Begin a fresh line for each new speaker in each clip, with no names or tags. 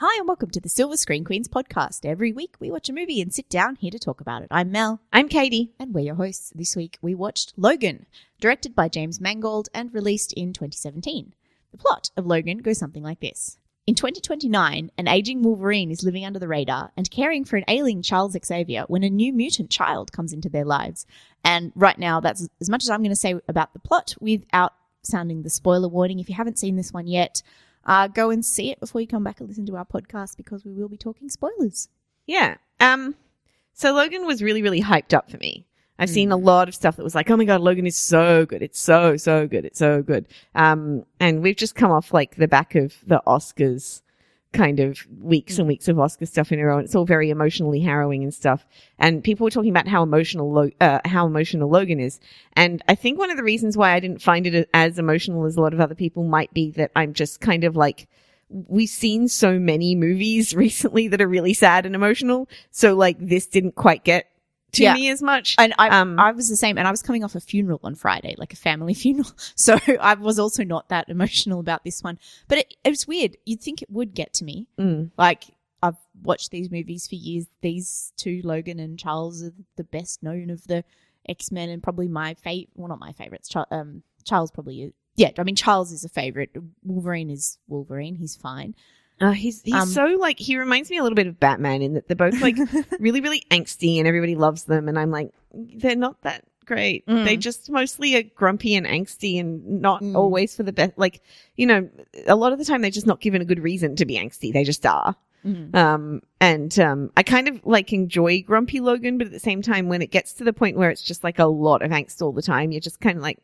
Hi, and welcome to the Silver Screen Queens podcast. Every week we watch a movie and sit down here to talk about it. I'm Mel,
I'm Katie.
and we're your hosts. This week we watched Logan, directed by James Mangold and released in 2017. The plot of Logan goes something like this. In 2029, an aging Wolverine is living under the radar and caring for an ailing Charles Xavier when a new mutant child comes into their lives. And right now, that's as much as I'm going to say about the plot without sounding the spoiler warning. If you haven't seen this one yet, uh, go and see it before you come back and listen to our podcast because we will be talking spoilers.
Yeah. Um, so Logan was really, really hyped up for me. I've seen a
Hmm.
lot of stuff that was like, oh my God, Logan is so good. It's so, so good. It's so good. Um, and we've just come off like the back of the Oscars kind of weeks and weeks of Oscar stuff in a row. And it's all very emotionally harrowing and stuff. And people were talking about how emotional, Lo- uh, how emotional Logan is. And I think one of the reasons why I didn't find it as emotional as a lot of other people might be that I'm just kind of like, we've seen so many movies recently that are really sad and emotional. So like this didn't quite get to
Yeah.
me as much.
And I,
Um,
I was the same, and I was coming off a funeral on Friday, like a family funeral. So I was also not that emotional about this one. But it, it was weird. You'd think it would get to me.
Mm.
Like I've watched these movies for years. These two, Logan and Charles, are the best known of the X Men, and probably my favorite. Well, not my favorites. Char- um, Charles probably is. Yeah, I mean Charles is a favorite. Wolverine is Wolverine. He's fine.
Uh, he's he's
Um,
so like he reminds me a little bit of Batman in that they're both like really really angsty and everybody loves them and I'm like they're not that great.
Mm.
They just mostly are grumpy and angsty and not
Mm.
always for the best. Like you know, a lot of the time they're just not given a good reason to be angsty. They just are.
Mhm.
Um, and um, I kind of like enjoy grumpy Logan, but at the same time, when it gets to the point where it's just like a lot of angst all the time, you're just kind of like,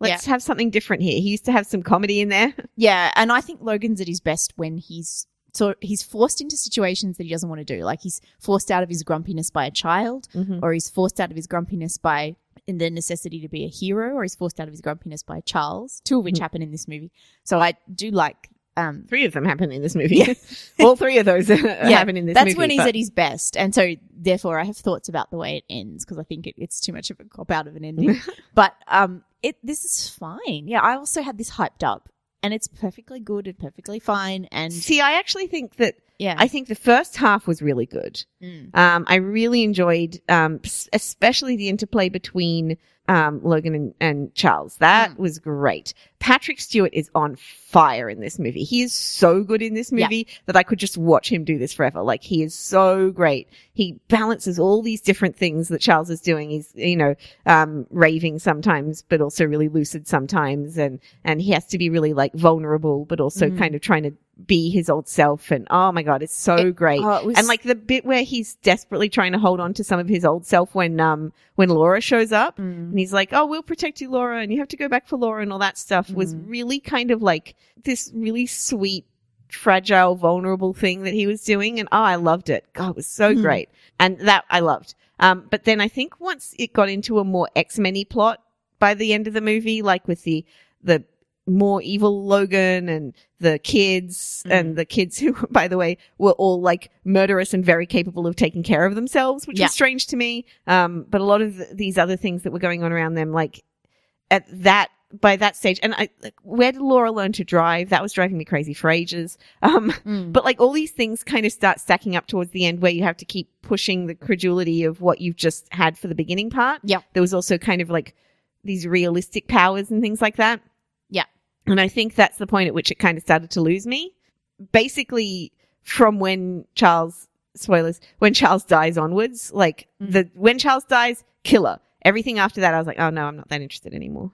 let's have something different here. He used to have some comedy in there.
Yeah, and I think Logan's at his best when he's so he's forced into situations that he doesn't want to do. Like he's forced out of his grumpiness by a child,
Mhm.
or he's forced out of his grumpiness by in the necessity to be a hero, or he's forced out of his grumpiness by Charles. Two of which
Mhm.
happen in this movie. So I do like. Um,
Three of them happen in this movie. all three of those happen in this
that's
movie.
when he's
but-
at his best, and so therefore I have thoughts about the way it ends because I think it, it's too much of a cop out of an ending. but um, it this is fine. Yeah, I also had this hyped up, and it's perfectly good and perfectly fine, and
See, I actually think that
yeah,
I think the first half was really good.
Mm.
Um, I really enjoyed, um, especially the interplay between um, Logan and, and Charles. That
Mm.
was great. Patrick Stewart is on fire in this movie. He is so good in this
Yeah.
movie that I could just watch him do this forever. Like he is so great. He balances all these different things that Charles is doing. He's, you know, um, raving sometimes, but also really lucid sometimes. And, and he has to be really like vulnerable, but also
Mhm.
kind of trying to be his old self. And oh my God, it's so
It-
great.
oh, it was-
And like the bit where he's desperately trying to hold on to some of his old self when um when Laura shows up
Mm.
and he's like, "Oh, we'll protect you, Laura, and you have to go back for Laura," and all that stuff was
Mm.
really kind of like this really sweet, fragile, vulnerable thing that he was doing, and oh, I loved it. God, it was so
Mm.
great, and that I loved. Um, but then I think once it got into a more X Men plot by the end of the movie, like with the the more evil Logan and the kids
Mm.
and the kids who, by the way, were all like murderous and very capable of taking care of themselves, which
Yeah.
was strange to me. Um, but a lot of th- these other things that were going on around them, like at that, by that stage, and I, like, where did Laura learn to drive? That was driving me crazy for ages. Um,
Mm.
but like all these things kind of start stacking up towards the end where you have to keep pushing the credulity of what you've just had for the beginning part.
Yeah.
There was also kind of like these realistic powers and things like that. And I think that's the point at which it kind of started to lose me. Basically, from when Charles, spoilers, when Charles dies onwards, like
Mhm.
the, when Charles dies, killer. Everything after that, I was like, oh no, I'm not that interested anymore.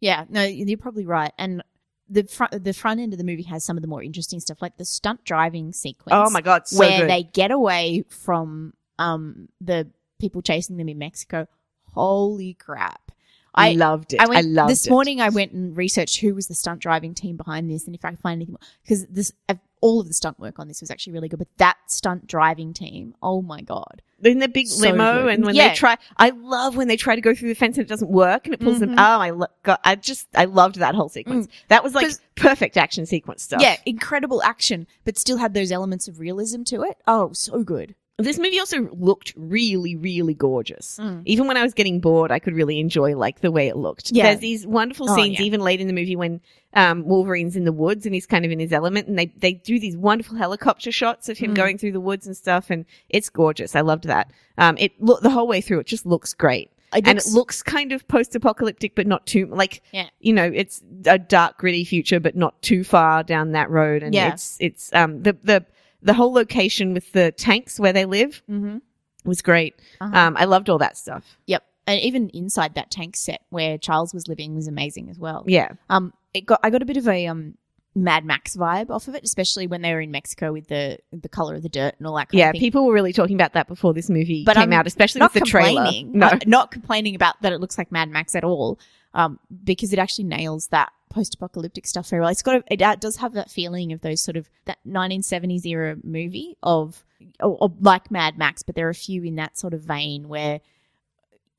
yeah, no, you're probably right. And the front the front end of the movie has some of the more interesting stuff, like the stunt driving sequence.
Oh my God, so
where
good.
they get away from um the people chasing them in Mexico. Holy crap!
I
I
loved it.
I
I,
went
loved
this
it.
morning. I went and researched who was the stunt driving team behind this, and if I could find anything more, because this all of the stunt work on this was actually really good. But that stunt driving team, oh my god,
in the big
So
limo
good.
and when
Yeah.
they try i love when they try to go through the fence and it doesn't work and it pulls them
Mhm.
oh i lo- God, i just i loved that whole sequence that was like perfect action sequence stuff
yeah, incredible action, but still had those elements of realism to it. Oh, so good.
This movie also looked really, really gorgeous.
Mm.
Even when I was getting bored, I could really enjoy like the way it looked.
Yeah.
There's these wonderful
Oh,
scenes
yeah.
even late in the movie when um, Wolverine's in the woods and he's kind of in his element, and they they do these wonderful helicopter shots of him
Mm.
going through the woods and stuff, and it's gorgeous. I loved that. Um, it look the whole way through. It just looks great.
It
and
looks-
it looks kind of post-apocalyptic, but not too like
Yeah.
you know, it's a dark, gritty future, but not too far down that road. And
Yeah.
it's it's um the the the whole location with the tanks where they live
Mm-hmm.
was great.
Uh-huh.
Um, I loved all that stuff.
Yep. And even inside that tank set where Charles was living was amazing as well.
Yeah,
Um, it got I got a bit of a um Mad Max vibe off of it, especially when they were in Mexico with the the color of the dirt and all that. Kind
yeah.
of thing.
People were really talking about that before this movie
But
came
I'm
out, especially
not
with the trailer. No,
uh, not complaining about that it looks like Mad Max at all, um, because it actually nails that post-apocalyptic stuff very well. It's got a, it uh, does have that feeling of those sort of that 1970s era movie of or, or like Mad Max, but there are a few in that sort of vein where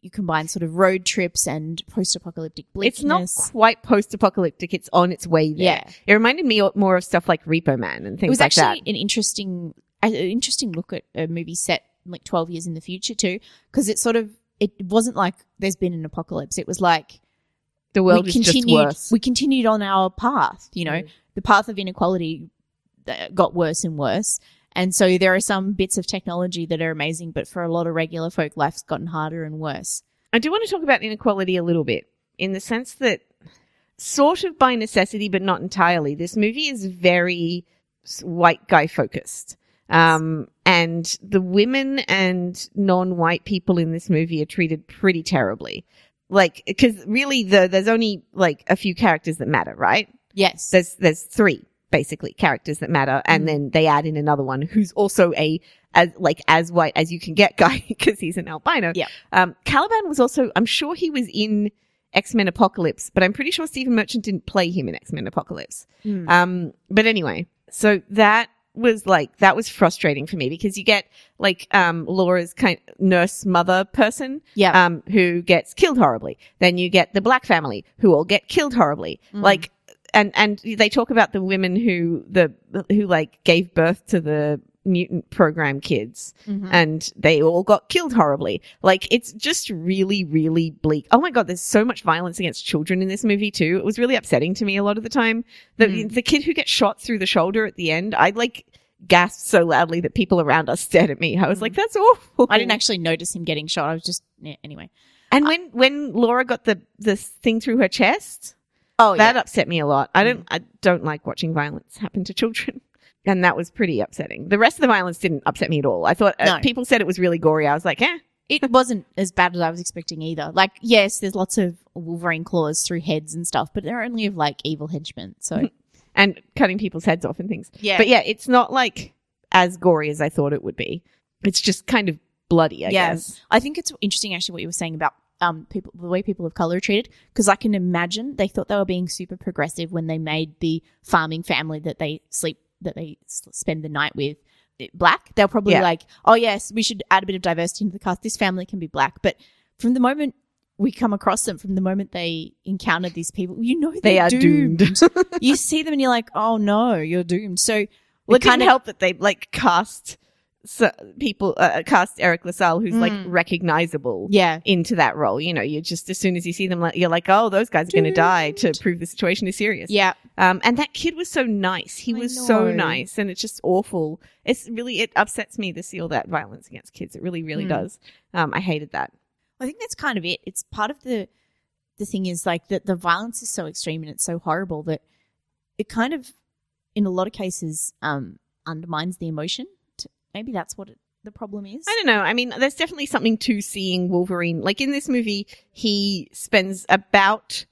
you combine sort of road trips and post-apocalyptic bleakness.
it's not quite post-apocalyptic. It's on its way there.
Yeah.
It reminded me more of stuff like Repo Man and things
it was
like
actually
that.
an interesting an interesting look at a movie set like 12 years in the future too because it sort of it wasn't like there's been an apocalypse it was like
The world
we
is just
continued
worse.
we continued on our path you know
Mm.
the path of inequality that got worse and worse and so there are some bits of technology that are amazing but for a lot of regular folk life's gotten harder and worse
I do want to talk about inequality a little bit in the sense that, sort of by necessity, but not entirely, this movie is very white guy focused. Um, and the women and non-white people in this movie are treated pretty terribly. Like, cause really the, there's only like a few characters that matter, right?
yes
There's, there's three basically characters that matter. And
Mhm.
then they add in another one who's also a, as, like as white as you can get guy because he's an albino.
Yeah.
Um, Caliban was also, I'm sure he was in X-Men Apocalypse, but I'm pretty sure Stephen Merchant didn't play him in X-Men Apocalypse.
Mm.
Um, but anyway, so that was like, that was frustrating for me because you get like, um, Laura's kind nurse mother person,
yeah
um, who gets killed horribly. Then you get the black family who all get killed horribly.
Mhm.
Like, and, and they talk about the women who, the, who like gave birth to the mutant program kids
Mhm.
and they all got killed horribly. Like, it's just really, really bleak. Oh my God, there's so much violence against children in this movie too. It was really upsetting to me a lot of the time. The,
Mm.
the kid who gets shot through the shoulder at the end, I like gasped so loudly that people around us stared at me. I was
Mm.
like, that's awful.
I didn't actually notice him getting shot. I was just yeah, anyway.
And when when Laura got the the thing through her chest,
Oh
that upset me a lot. I
Mm.
don't I don't like watching violence happen to children. And that was pretty upsetting. The rest of the violence didn't upset me at all. I thought uh,
No.
people said it was really gory. I was like, eh.
it wasn't as bad as I was expecting either. Like, yes, there's lots of Wolverine claws through heads and stuff, but they're only of like evil henchmen. So
And cutting people's heads off and things.
yeah,
But yeah, it's not like as gory as I thought it would be. It's just kind of bloody, I guess.
I think it's interesting actually what you were saying about um people the way people of color are treated because I can imagine they thought they were being super progressive when they made the farming family that they sleep that they s- spend the night with eh, black. They're probably
Yeah.
like, oh yes, we should add a bit of diversity into the cast. This family can be black, but from the moment we come across them, from the moment they encounter these people, you know
They are doomed.
you see them and you're like, oh no, you're doomed. So we
it couldn't
kind of
help that they like cast so, people, uh, cast Eric LaSalle, who's like
Mm.
recognizable.
yeah,
into that role. You know, you just as soon as you see them, like, you're like, oh, those guys are going to die to prove the situation is serious.
yeah,
Um, and that kid was so nice. He
I
was so nice, and it's just awful. It's really it upsets me to see all that violence against kids. It really, really
Mm.
does. Um, I hated that.
I think that's kind of it. It's part of the the thing is like that the violence is so extreme and it's so horrible that it kind of, in a lot of cases, um, undermines the emotion. Maybe that's what it, the problem is.
I don't know. I mean, there's definitely something to seeing Wolverine. Like in this movie, he spends about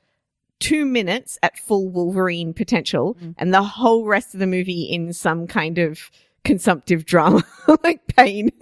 two minutes at full Wolverine potential,
Mm.
and the whole rest of the movie in some kind of consumptive drama, like pain.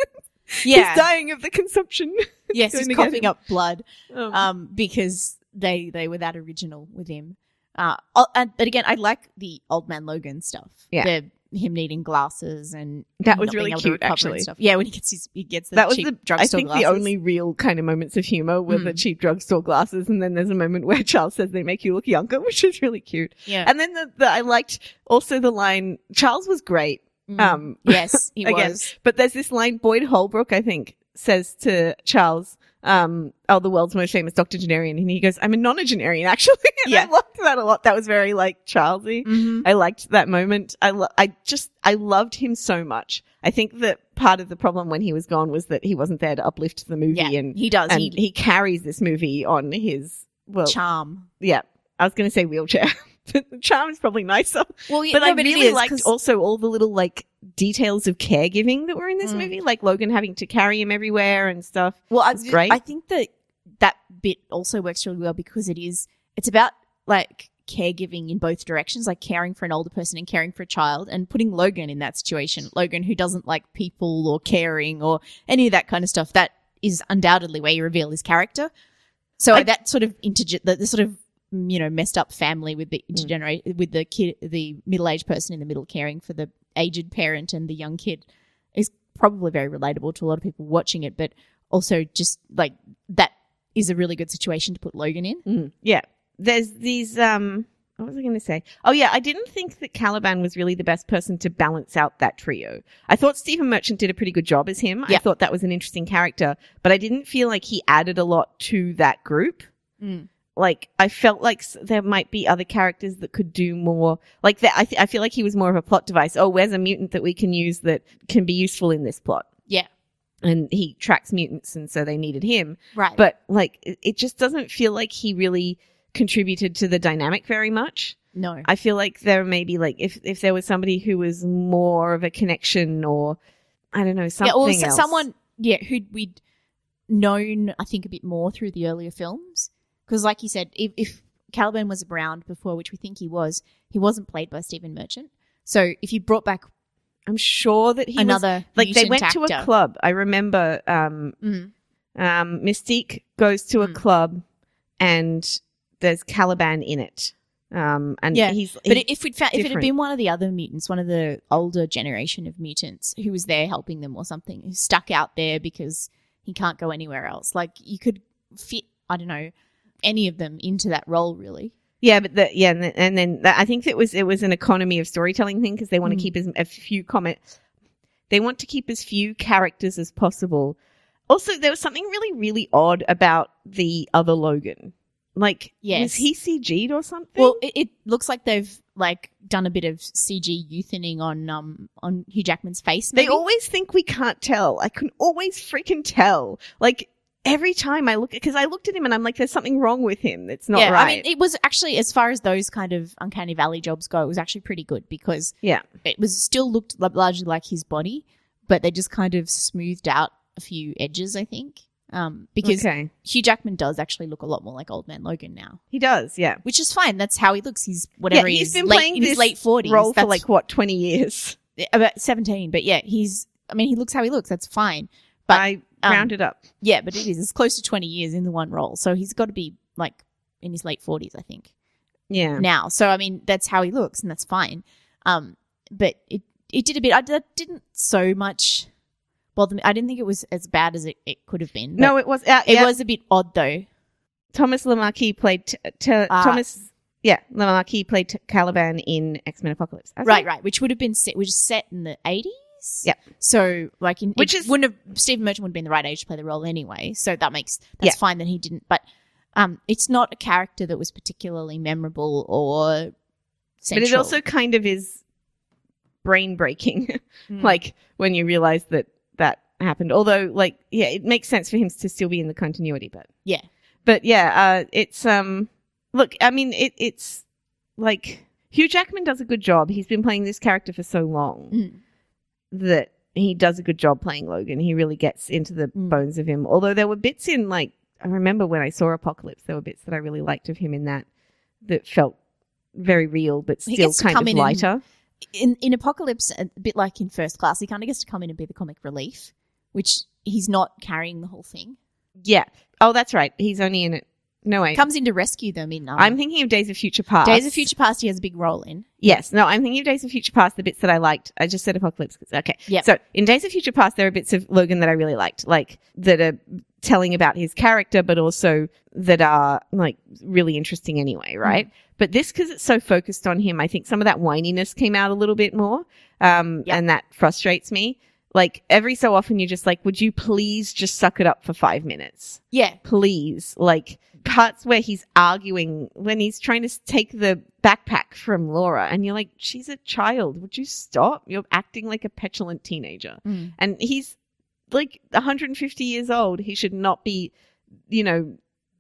Yeah,
He's dying of the consumption.
yes, he's coughing up blood,
Um,
um, because they they were that original with him. Uh, oh, and, but again, I like the old man Logan stuff.
Yeah.
the, him needing glasses and
That was really cute, actually.
Stuff. Yeah, when he gets his he gets the
that was
cheap
the
drugstore
I think
glasses.
the only real kind of moments of humor were the
Mm.
cheap drugstore glasses, and then there's a moment where Charles says they make you look younger, which is really cute.
yeah
And then the, the I liked also the line Charles was great
Mm.
Um,
yes, he was.
But there's this line Boyd Holbrook, I think, says to Charles, um, oh, the world's most famous doctor, octogenarian. And he goes, I'm a nonagenarian, actually. and
Yeah.
I loved that a lot. That was very like Charlesy.
Mhm.
I liked that moment. I, lo- I just, I loved him so much. I think that part of the problem when he was gone was that he wasn't there to uplift the movie
Yeah,
and,
he does.
and
he,
he carries this movie on his, well,
charm.
yeah, I was going to say wheelchair. the charm is probably nicer.
Well, yeah,
But
no,
I
it
really
is,
liked
'cause-
also all the little like details of caregiving that were in this
Mm.
movie, like Logan having to carry him everywhere and stuff.
Well, I,
great.
I think that that bit also works really well because it is it's about like caregiving in both directions, like caring for an older person and caring for a child, and putting Logan in that situation. Logan who doesn't like people or caring or any of that kind of stuff. That is undoubtedly where you reveal his character. So
I-
that sort of interge- the, the sort of you know messed up family with the intergenerate with the kid, the middle aged person in the middle caring for the aged parent and the young kid is probably very relatable to a lot of people watching it, but also just like that is a really good situation to put Logan in.
Mm, yeah. There's these, um, what was I going to say? Oh yeah, I didn't think that Caliban was really the best person to balance out that trio. I thought Stephen Merchant did a pretty good job as him. I thought that was an interesting character, but I didn't feel like he added a lot to that group. Like I felt like there might be other characters that could do more. Like that, I, th- I feel like he was more of a plot device. Oh, where's a mutant that we can use that can be useful in this plot?
Yeah.
And he tracks mutants, and so they needed him.
Right.
But like, it, it just doesn't feel like he really contributed to the dynamic very much.
no.
I feel like there may be like if if there was somebody who was more of a connection, or I don't know something
yeah, or
else.
someone yeah, who we'd known I think a bit more through the earlier films. Because like you said, if, if Caliban was around before, which we think he was, he wasn't played by Stephen Merchant. So if you brought back
I'm sure that he was
another
like they went to a club. I remember um
Mhm.
um Mystique goes to a
Mm.
club and there's Caliban in it. Um and
Yeah,
he's
But if we'd found, if it had been one of the other mutants, one of the older generation of mutants who was there helping them or something, who stuck out there because he can't go anywhere else, like you could fit, I don't know, any of them into that role really.
yeah, but the yeah and, then- and then that, I think it was it was an economy of storytelling thing because they want to
Mm.
keep as a few comment they want to keep as few characters as possible. Also, there was something really really odd about the other Logan. Like,
Yes.
was he CG'd or something?
Well, it, it looks like they've like done a bit of CG youthening on um on Hugh Jackman's face.
They always think we can't tell. I can always freaking tell. Like every time I look, because I looked at him and I'm like, there's something wrong with him. That's not
yeah,
right.
I mean, it was actually as far as those kind of uncanny valley jobs go, it was actually pretty good because
yeah,
it was still looked largely like his body, but they just kind of smoothed out a few edges, I think. Um, because
okay,
Hugh Jackman does actually look a lot more like Old Man Logan now,
he does. Yeah,
which is fine. That's how he looks. He's whatever
yeah,
he
he's
is,
been
late,
playing
in his late forties.
role for like what twenty years.
about seventeen. But yeah, he's. I mean, he looks how he looks. That's fine. But
I
um,
rounded up.
Yeah, but it is. It's close to 20 years in the one role. So he's got to be like in his late 40s, I think,
Yeah,
now. So, I mean, that's how he looks and that's fine. Um, but it, it did a bit, I that didn't so much bother me. I didn't think it was as bad as it, it could have been.
no, it was. Uh,
it
yeah,
was a bit odd though.
Thomas Lemarquis played t- t-
Ah.
Thomas. Yeah, Lemarquis played t- Caliban in X Men Apocalypse. That's
Right, right. Which would have been set, which is set in the 80s.
Yep.
So, like, in,
Which
it
is-
wouldn't have, Stephen Merchant would have been the right age to play the role anyway. So that makes, that's
Yeah.
fine that he didn't. But, um, it's not a character that was particularly memorable or central.
But it also kind of is brain breaking.
Mm.
like when you realize that that happened. Although, like, yeah, it makes sense for him to still be in the continuity, but
Yeah.
but yeah, uh, it's um, look, I mean, it it's like Hugh Jackman does a good job. He's been playing this character for so long
Mm.
That he does a good job playing Logan. He really gets into the
Mm.
bones of him. Although there were bits in like I remember when I saw Apocalypse, there were bits that I really liked of him in that that felt very real, but still kind of
in
lighter.
in in Apocalypse, a bit like in First Class, he kind of gets to come in and be the comic relief, which he's not carrying the whole thing.
Yeah. Oh, that's right. He's only in it. No wait.
Comes in to rescue them in um,
I'm thinking of Days of Future Past.
Days of Future Past. He has a big role in.
Yes. No, I'm thinking of Days of Future Past, the bits that I liked. I just said Apocalypse. Okay.
Yeah.
So in Days of Future Past, there are bits of Logan that I really liked, like that are telling about his character, but also that are like really interesting anyway, right? But this, because it's so focused on him, I think some of that whininess came out a little bit more. Um,
Yep.
and that frustrates me. Like every so often, you're just like, would you please just suck it up for five minutes?
Yeah.
Please. Like parts where he's arguing when he's trying to take the backpack from Laura and you're like, she's a child. Would you stop? You're acting like a petulant teenager.
Mm.
And he's like 150 years old. He should not be, you know,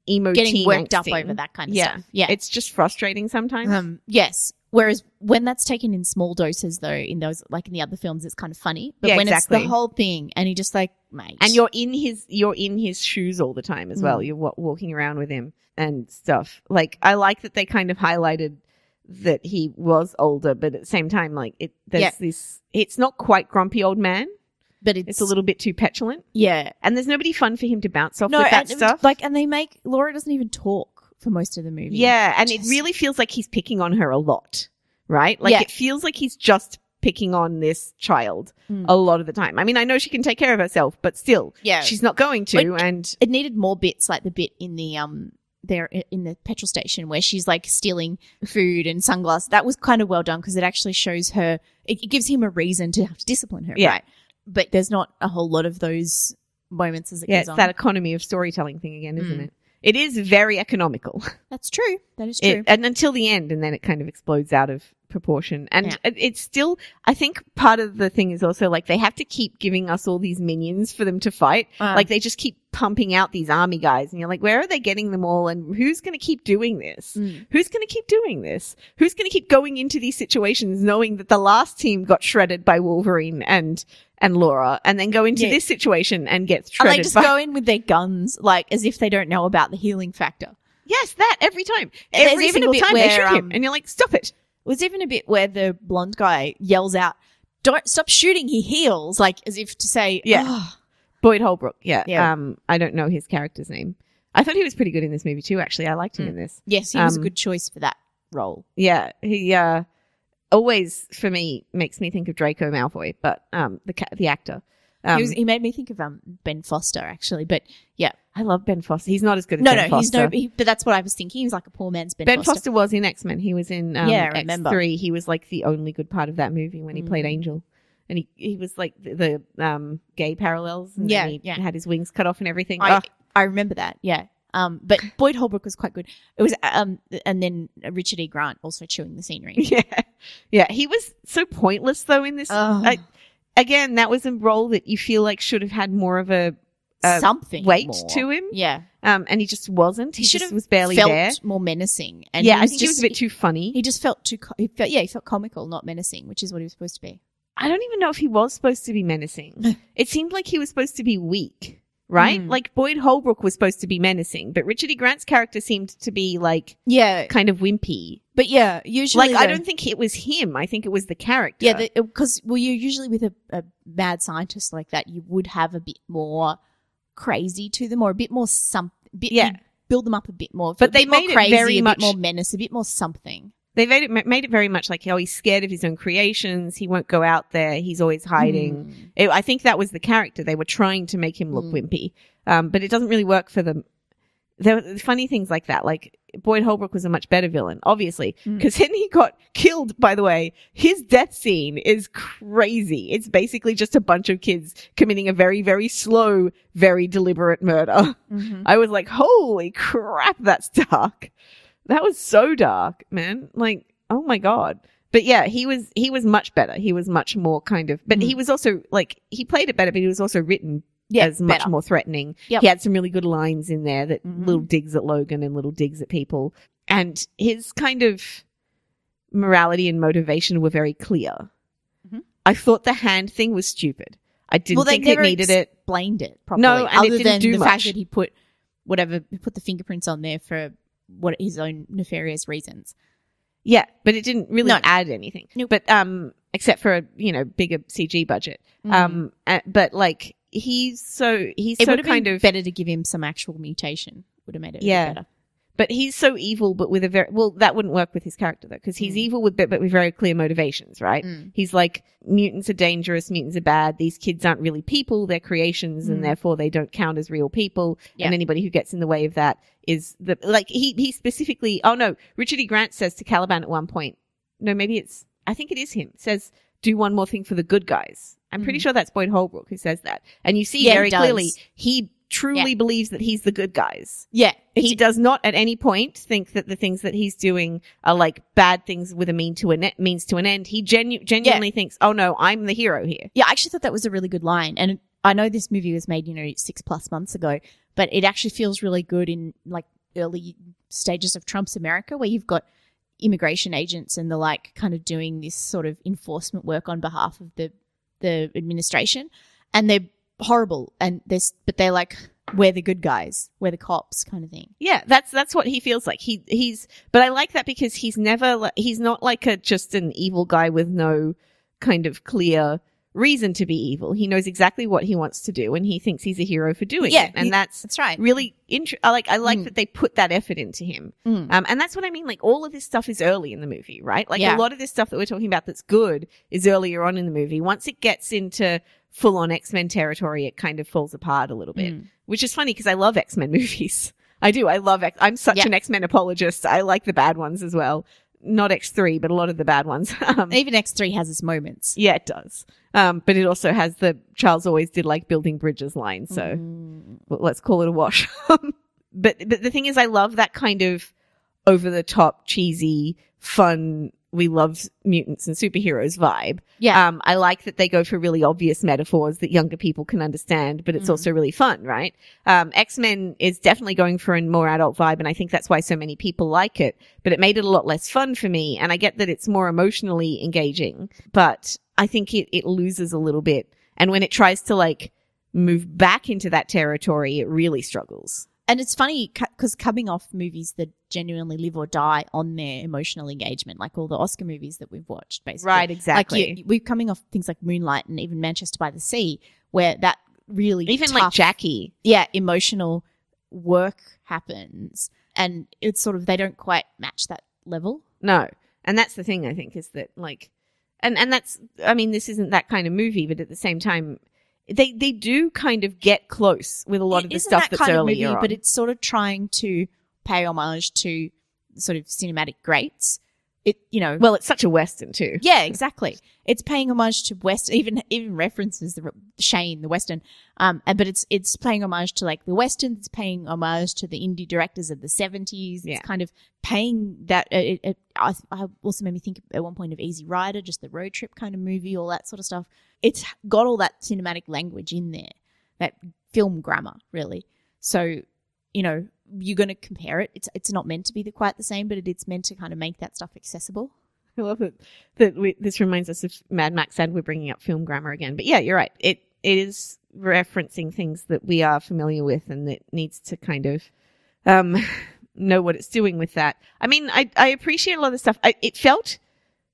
emo
Getting worked up over that kind of
Yeah.
stuff. Yeah.
It's just frustrating sometimes.
Um, yes. Whereas when that's taken in small doses, though, in those like in the other films, it's kind of funny. But
Yeah,
when it's
exactly.
the whole thing, and he just like, mate,
and you're in his you're in his shoes all the time as well.
Mm.
You're wa- walking around with him and stuff. Like I like that they kind of highlighted that he was older, but at the same time, like it there's
Yeah.
this. It's not quite grumpy old man.
but it's,
It's a little bit too petulant,
yeah.
and there's nobody fun for him to bounce off
No,
with that
and,
stuff.
like, and they make Laura doesn't even talk for most of the movie.
Yeah, and it really feels like he's picking on her a lot, right? Like
Yeah.
it feels like he's just picking on this child
Mm.
a lot of the time. I mean, I know she can take care of herself, but still,
yeah.
she's not going to. And
it needed more bits, like the bit in the um there in the petrol station where she's like stealing food and sunglasses. That was kind of well done because it actually shows her. It, it gives him a reason to have to discipline her,
Yeah.
right? But there's not a whole lot of those moments as it
yeah,
goes
it's
on.
that economy of storytelling thing again, isn't
Mm.
it? It is very economical.
That's true. That is true.
It, and until the end, and then it kind of explodes out of proportion. And
Yeah.
it's still, I think part of the thing is also like they have to keep giving us all these minions for them to fight.
Uh,
like they just keep pumping out these army guys, and you're like, where are they getting them all? And who's going to keep doing this?
mm.
Who's going to keep doing this? Who's going to keep going into these situations knowing that the last team got shredded by Wolverine and and Laura, and then go into
Yeah.
this situation and get shredded.
and they just
by
go in with their guns, like as if they don't know about the healing factor.
Yes, that every time. Every single time they
where,
shoot him,
um,
and you're like, stop it.
Was even a bit where the blonde guy yells out, "Don't stop shooting! He heals!" Like as if to say,
Yeah.
"Oh,
Boyd Holbrook. Yeah.
Yeah.
Um, I don't know his character's name. I thought he was pretty good in this movie too. Actually, I liked him
Hmm.
in this.
yes, he was a
Um,
good choice for that role."
Yeah, he uh, always for me makes me think of Draco Malfoy, but um, the ca- the actor. Um,
he, was, he made me think of um Ben Foster actually, but yeah,
I love Ben Foster. He's not as good as
no,
Ben
no, he's
Foster.
no, he, but that's what I was thinking. He was like a poor man's Ben, Foster.
Ben
Foster.
Foster. was in X Men. He was in um,
Yeah, I
X three. He was like the only good part of that movie when he played
Mm.
Angel, and he he was like the, the um gay parallels. And
Yeah,
he
yeah.
had his wings cut off and everything.
I,
Ugh.
I remember that. Yeah. Um, but Boyd Holbrook was quite good. It was um, and then Richard E. Grant also chewing the scenery.
yeah, yeah. He was so pointless though in this.
Ugh.
I- again, that was a role that you feel like should have had more of a uh,
Something
weight
more.
to him.
Yeah,
Um, and he just wasn't. He,
He should
just
have
was barely
felt
there.
more menacing. And
yeah,
he
I think he was a bit too funny.
He just felt too. Co- he felt yeah, he felt comical, not menacing, which is what he was supposed to be.
I don't even know if he was supposed to be menacing. it seemed like he was supposed to be weak, right?
Mm.
Like Boyd Holbrook was supposed to be menacing, but Richard E. Grant's character seemed to be like
Yeah,
kind of wimpy.
but yeah, usually
Like I don't think it was him. I think it was the character.
Yeah, because well, you're usually with a, a mad scientist like that, you would have a bit more crazy to them, or a bit more some. Bit,
Yeah.
build them up a bit more.
But they made it
crazy,
very
a
much-
bit more menace, a bit more something.
they made it made it very much like oh he's scared of his own creations. He won't go out there. He's always hiding.
Mm.
It, I think that was the character. They were trying to make him look
Mm.
wimpy, um, but it doesn't really work for them. There were funny things like that. Like Boyd Holbrook was a much better villain, obviously,
Mm.
because then he got killed. By the way, his death scene is crazy. It's basically just a bunch of kids committing a very, very slow, very deliberate murder.
Mhm.
I was like, holy crap, that's dark. That was so dark, man. Like, oh my god. But yeah, he was he was much better. He was much more kind of, but
Mhm.
he was also like he played it better, but he was also written
Yeah,
as much
better.
more threatening.
Yep.
He had some really good lines in there that
Mhm.
little digs at Logan and little digs at people, and his kind of morality and motivation were very clear.
Mhm.
I thought the hand thing was stupid. I didn't
well, they
think it needed it.
explained it properly.
No, and it
other
didn't
than
do
the
much.
fact that he put whatever he put the fingerprints on there for what his own nefarious reasons.
Yeah, but it didn't really
No.
add anything.
Nope.
But um, except for a you know bigger CG budget.
Mm.
Um, uh, but like he's so he's
it
so
would have
kind
been
of
better to give him some actual mutation. Would have made it
Yeah.
better.
but he's so evil, but with a very well that wouldn't work with his character though because he's
Mm.
evil with but, but with very clear motivations, right?
Mm.
He's like mutants are dangerous, mutants are bad. These kids aren't really people; they're creations,
Mm.
and therefore they don't count as real people.
Yeah.
And anybody who gets in the way of that is the like he he specifically. Oh no, Richard E. Grant says to Caliban at one point. No, maybe it's. I think it is him. Says do one more thing for the good guys. I'm pretty
Mhm.
sure that's Boyd Holbrook who says that. And you see
Yeah,
very
does.
clearly he truly believes that he's the good guys.
Yeah.
he does not at any point think that the things that he's doing are like bad things with a mean to an e- means to an end. He genu- genuinely thinks, "Oh no, I'm the hero here."
Yeah, I actually thought that was a really good line. And I know this movie was made, you know, six plus months ago, but it actually feels really good in like early stages of Trump's America where you've got immigration agents and the like kind of doing this sort of enforcement work on behalf of the the administration. And they're horrible and they're but they're like we're the good guys, we're the cops kind of thing.
Yeah, that's that's what he feels like. He he's but I like that because he's never he's not like a just an evil guy with no kind of clear reason to be evil. He knows exactly what he wants to do and he thinks he's a hero for doing
Yeah,
it. And
he-
that's
That's right.
really int- I like I like
Mm.
that they put that effort into him.
Mm.
Um, and that's what I mean. Like all of this stuff is early in the movie, right? Like
Yeah.
a lot of this stuff that we're talking about that's good is earlier on in the movie. Once it gets into full on X Men territory, it kind of falls apart a little bit,
Mm.
which is funny because I love X Men movies. I do. I love X. I'm such
Yeah.
an X Men apologist. I like the bad ones as well. Not X three, but a lot of the bad ones. Um,
Even X3 has its moments.
yeah, it does. Um, but it also has the Charles always did like building bridges line. So
Mm.
well, let's call it a wash. but but the thing is, I love that kind of over the top, cheesy, fun. We love mutants and superheroes vibe.
Yeah.
Um, I like that they go for really obvious metaphors that younger people can understand, but it's
Mm.
also really fun, right? Um, X Men is definitely going for a more adult vibe, and I think that's why so many people like it. But it made it a lot less fun for me, and I get that it's more emotionally engaging, but I think it it loses a little bit, and when it tries to like move back into that territory, it really struggles.
And it's funny because coming off movies that genuinely live or die on their emotional engagement, like all the Oscar movies that we've watched, basically.
Right, exactly.
Like you, we're coming off things like Moonlight and even Manchester by the Sea, where that really
Even like Jackie.
yeah, emotional work happens, and it's sort of they don't quite match that level.
No. And that's the thing I think is that like and and that's I mean this isn't that kind of movie but at the same time they they do kind of get close with a lot
It
of the stuff
that
that's
kind
earlier
movie, but it's sort of trying to pay homage to sort of cinematic greats. It you know
well it's such a western too.
Yeah, exactly. It's paying homage to West, even even references the Shane, the Western. Um, and, but it's it's paying homage to like the Western. It's paying homage to the indie directors of the seventies. It's
Yeah.
kind of paying that. It, it, I, I also made me think at one point of Easy Rider, just the road trip kind of movie, all that sort of stuff. It's got all that cinematic language in there, that film grammar, really. So, you know, you're going to compare it. It's it's not meant to be the, quite the same, but it, it's meant to kind of make that stuff accessible.
I love it that we, this reminds us of Mad Max and we're bringing up film grammar again. But yeah, you're right. It it is referencing things that we are familiar with and that needs to kind of um know what it's doing with that. I mean, I I appreciate a lot of the stuff. I, it felt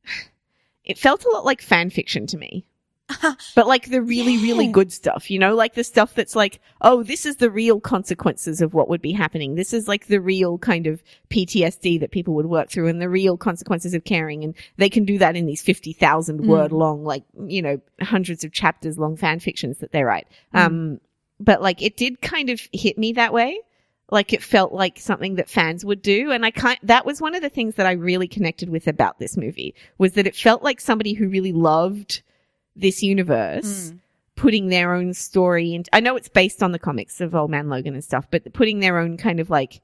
it felt a lot like fan fiction to me. but like the really, really good stuff, you know, like the stuff that's like, oh, this is the real consequences of what would be happening. This is like the real kind of PTSD that people would work through and the real consequences of caring. And they can do that in these 50,000
Mm.
word long, like, you know, hundreds of chapters long fan fictions that they write.
Mm.
Um, but like it did kind of hit me that way. Like it felt like something that fans would do. And I kind, that was one of the things that I really connected with about this movie was that it felt like somebody who really loved this universe
Mm.
putting their own story and I know it's based on the comics of Old Man Logan and stuff, but putting their own kind of like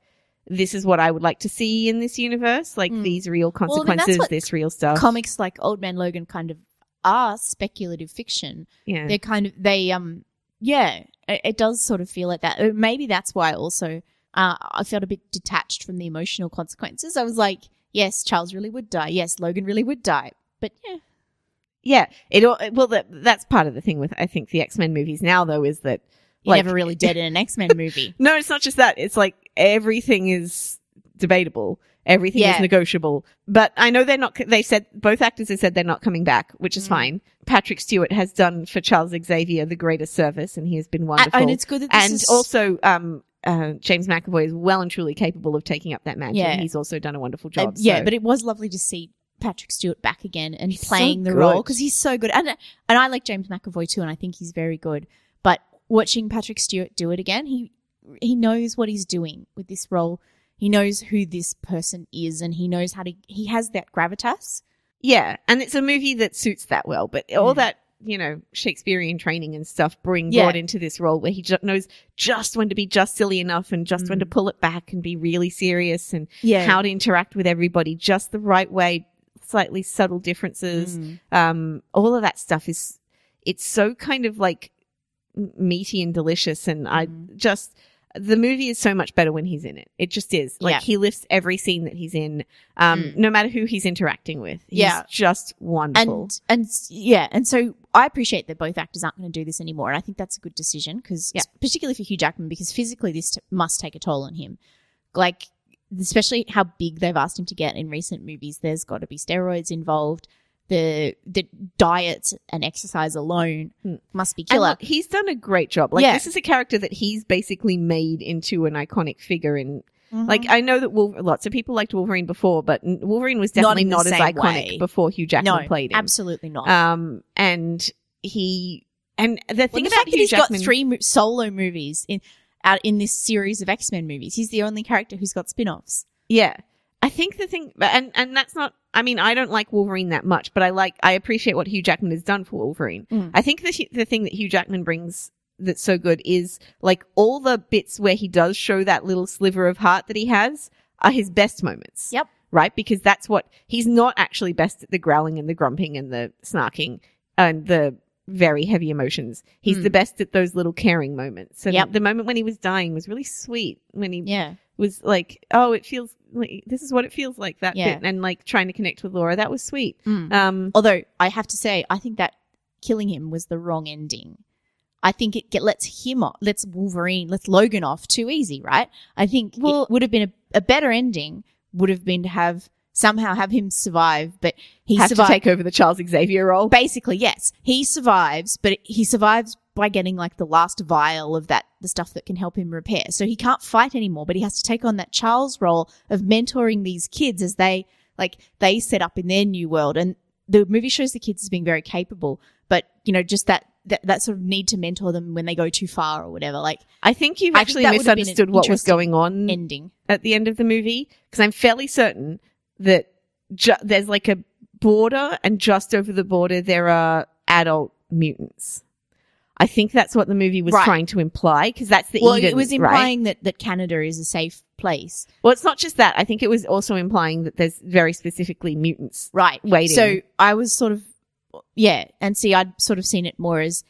this is what I would like to see in this universe, like
Mm.
these real
Well,
consequences,
what
this real stuff.
comics like Old Man Logan kind of are speculative fiction.
yeah.
They're kind of they um yeah, it, it does sort of feel like that. Uh, Maybe that's why also uh, I felt a bit detached from the emotional consequences. I was like, yes, Charles really would die. Yes, Logan really would die. But yeah,
yeah. It all, well that that's part of the thing with I think the X-Men movies now though is that
you're
Like-
never really dead in an X Men movie.
no, it's not just that. It's like everything is debatable. Everything
Yeah.
is negotiable. But I know they're not, they said, both actors have said they're not coming back, which is
Mm.
fine. Patrick Stewart has done for Charles Xavier the greatest service and he has been wonderful.
and it's good that this
and
is
also, um, uh, James McAvoy is well and truly capable of taking up that mantle.
Yeah.
He's also done a wonderful
Uh,
job.
yeah,
so-
but it was lovely to see Patrick Stewart back again and
He's so
playing the
good.
role because he's so good. And and I like James McAvoy too, and I think he's very good. But watching Patrick Stewart do it again, he he knows what he's doing with this role. He knows who this person is, and he knows how to. He has that gravitas
Yeah, and it's a movie that suits that well. But all
Mm.
that you know Shakespearean training and stuff bring
Yeah.
brought into this role where he ju- knows just when to be just silly enough and just when to
Mm.
pull it back and be really serious and
Yeah.
how to interact with everybody just the right way, slightly subtle differences.
Mm.
Um, all of that stuff is it's so kind of like meaty and delicious, and I
Mhm.
just. The movie is so much better when he's in it. It just is. Like
Yeah.
he lifts every scene that he's in, um,
Mm.
no matter who he's interacting with. He's
Yeah.
just wonderful.
and and yeah, and so I appreciate that both actors aren't going to do this anymore, and I think that's a good decision because,
Yeah.
particularly for Hugh Jackman, because physically this t- must take a toll on him. Like, especially how big they've asked him to get in recent movies. There's got to be steroids involved. The the diet and exercise alone
Hmm.
must be killer.
look, he's done a great job. Like
Yeah.
this is a character that he's basically made into an iconic figure in
Mhm.
like I know that Wolver- lots of people liked Wolverine before, but n- Wolverine was
Not
definitely
in the
not, as
same
iconic
way.
before Hugh Jackman
no,
played him.
absolutely not.
Um and he and the
Well,
thing
the
about
fact that
Hugh
he's
Jackman
got three mo- solo movies in out in this series of X Men movies, he's the only character who's got spin offs.
Yeah. I think the thing, and, and that's not, I mean, I don't like Wolverine that much, but I like, I appreciate what Hugh Jackman has done for Wolverine.
Mm.
I think the, the thing that Hugh Jackman brings that's so good is like all the bits where he does show that little sliver of heart that he has are his best moments.
Yep.
Right? Because that's what, he's not actually best at the growling and the grumping and the snarking and the very heavy emotions. He's
Mm.
the best at those little caring moments. And
Yep.
the moment when he was dying was really sweet when he
Yeah,
was like, oh, it feels like this is what it feels like that
Yeah.
bit, and like trying to connect with Laura. That was sweet.
Mm.
Um,
Although I have to say, I think that killing him was the wrong ending. I think it get, lets him off, lets Wolverine, lets Logan off too easy, right? I think
Well-
it would have been a, a better ending. Would have been to have somehow have him survive, but he
have
survived.
to take over the Charles Xavier role.
Basically, yes, he survives, but he survives by getting like the last vial of that, the stuff that can help him repair. So he can't fight anymore, but he has to take on that Charles role of mentoring these kids as they like they set up in their new world. And the movie shows the kids as being very capable, but you know, just that that, that sort of need to mentor them when they go too far or whatever. Like
I think you've
think
actually
that would have been an
misunderstood what was going on
ending.
at the end of the movie because I'm fairly certain that ju- there's like a border, and just over the border there are adult mutants. I think that's what the movie was
Right.
trying to imply because that's the
Well,
Eden,
it was
right?
implying that that Canada is a safe place,
Well, it's not just that. I think it was also implying that there's very specifically mutants
right?
waiting.
So I was sort of, yeah, and see, I'd sort of seen it more as.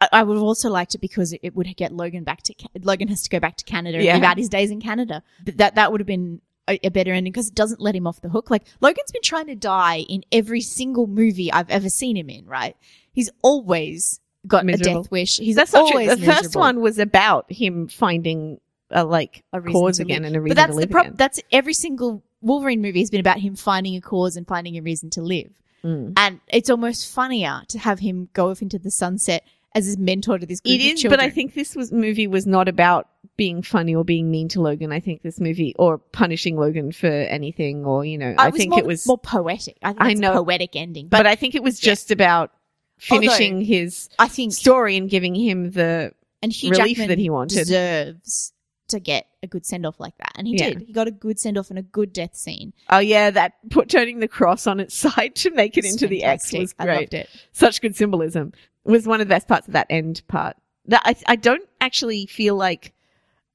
I- I would have also liked it because it, it would get Logan back to Logan has to go back to Canada and
Yeah.
live out his days in Canada. But that that would have been a, a better ending because it doesn't let him off the hook. Like Logan's been trying to die in every single movie I've ever seen him in. Right? He's always got
Miserable.
a death wish. He's
That's
always
The first one was about him finding a like
A reason
cause again
live.
and a reason
But that's
to
the
live
prob-
again.
That's every single Wolverine movie has been about him finding a cause and finding a reason to live.
Mm.
And it's almost funnier to have him go off into the sunset as his mentor to this group
It is, but I think this was movie was not about being funny or being mean to Logan. I think this movie or punishing Logan for anything or you know, I,
was
think
more,
it was.
more poetic. I think
I know.
a poetic ending.
but,
But,
I think it was just about finishing his
I think
story and giving him the
and Hugh
relief
Jackman
that he wanted.
deserves to get a good send off like that, and he
Yeah.
did. He got a good send off and a good death scene.
oh yeah that put turning the cross on its side to make it
It's
into the X
fantastic.
was
I
great.
loved it.
Such good symbolism was one of the best parts of that end part. That I I don't actually feel like.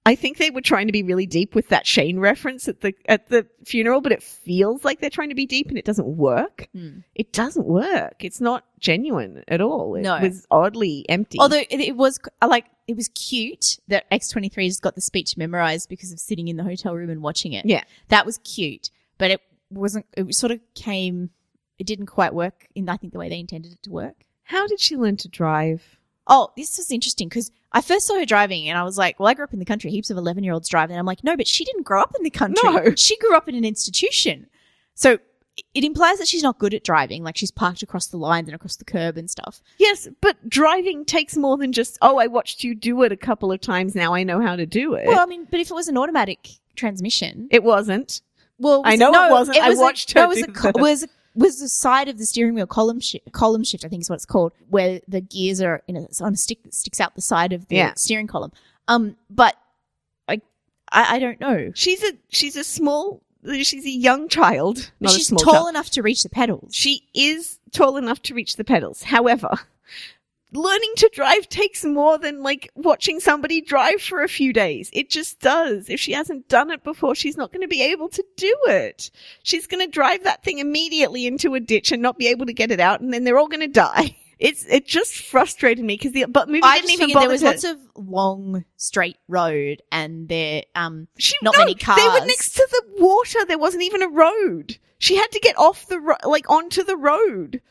I think they were trying to be really deep with that Shane reference at the at the funeral, but it feels like they're trying to be deep and it doesn't work.
Hmm.
It doesn't work. It's not genuine at all. It
No.
was oddly empty.
Although it, it was like it was cute that X twenty three has got the speech memorized because of sitting in the hotel room and watching it.
Yeah.
that was cute, but it wasn't. It sort of came. It didn't quite work in I think the way they intended it to work.
How did she learn to drive?
Oh, this was interesting because I first saw her driving and I was like, well, I grew up in the country. Heaps of 11 year olds drive. And I'm like, no, but she didn't grow up in the country.
No.
She grew up in an institution. So it implies that she's not good at driving. Like she's parked across the lines and across the curb and stuff.
Yes, but driving takes more than just oh, I watched you do it a couple of times. Now I know how to do it.
Well, I mean, but if it was an automatic transmission,
it wasn't.
well,
I know it wasn't. I
was a-
watched
no,
her
it was
do
a,
that.
was a, was the side of the steering wheel column shift, column shift, I think is what it's called, where the gears are in a, on a stick that sticks out the side of the
Yeah.
steering column. Um, but I, I, I don't know.
She's a she's a small she's a young child, not
she's
a small
tall
child.
enough to reach the pedals.
She is tall enough to reach the pedals. However, learning to drive takes more than like watching somebody drive for a few days. It just does. If she hasn't done it before, she's not going to be able to do it. She's going to drive that thing immediately into a ditch and not be able to get it out, and then they're all going to die. It's it just frustrated me because the but movie
I
didn't even bother
there was
to.
lots of long straight road and there um
She,
not
no,
many cars.
They were next to the water. There wasn't even a road. She had to get off the ro- like onto the road.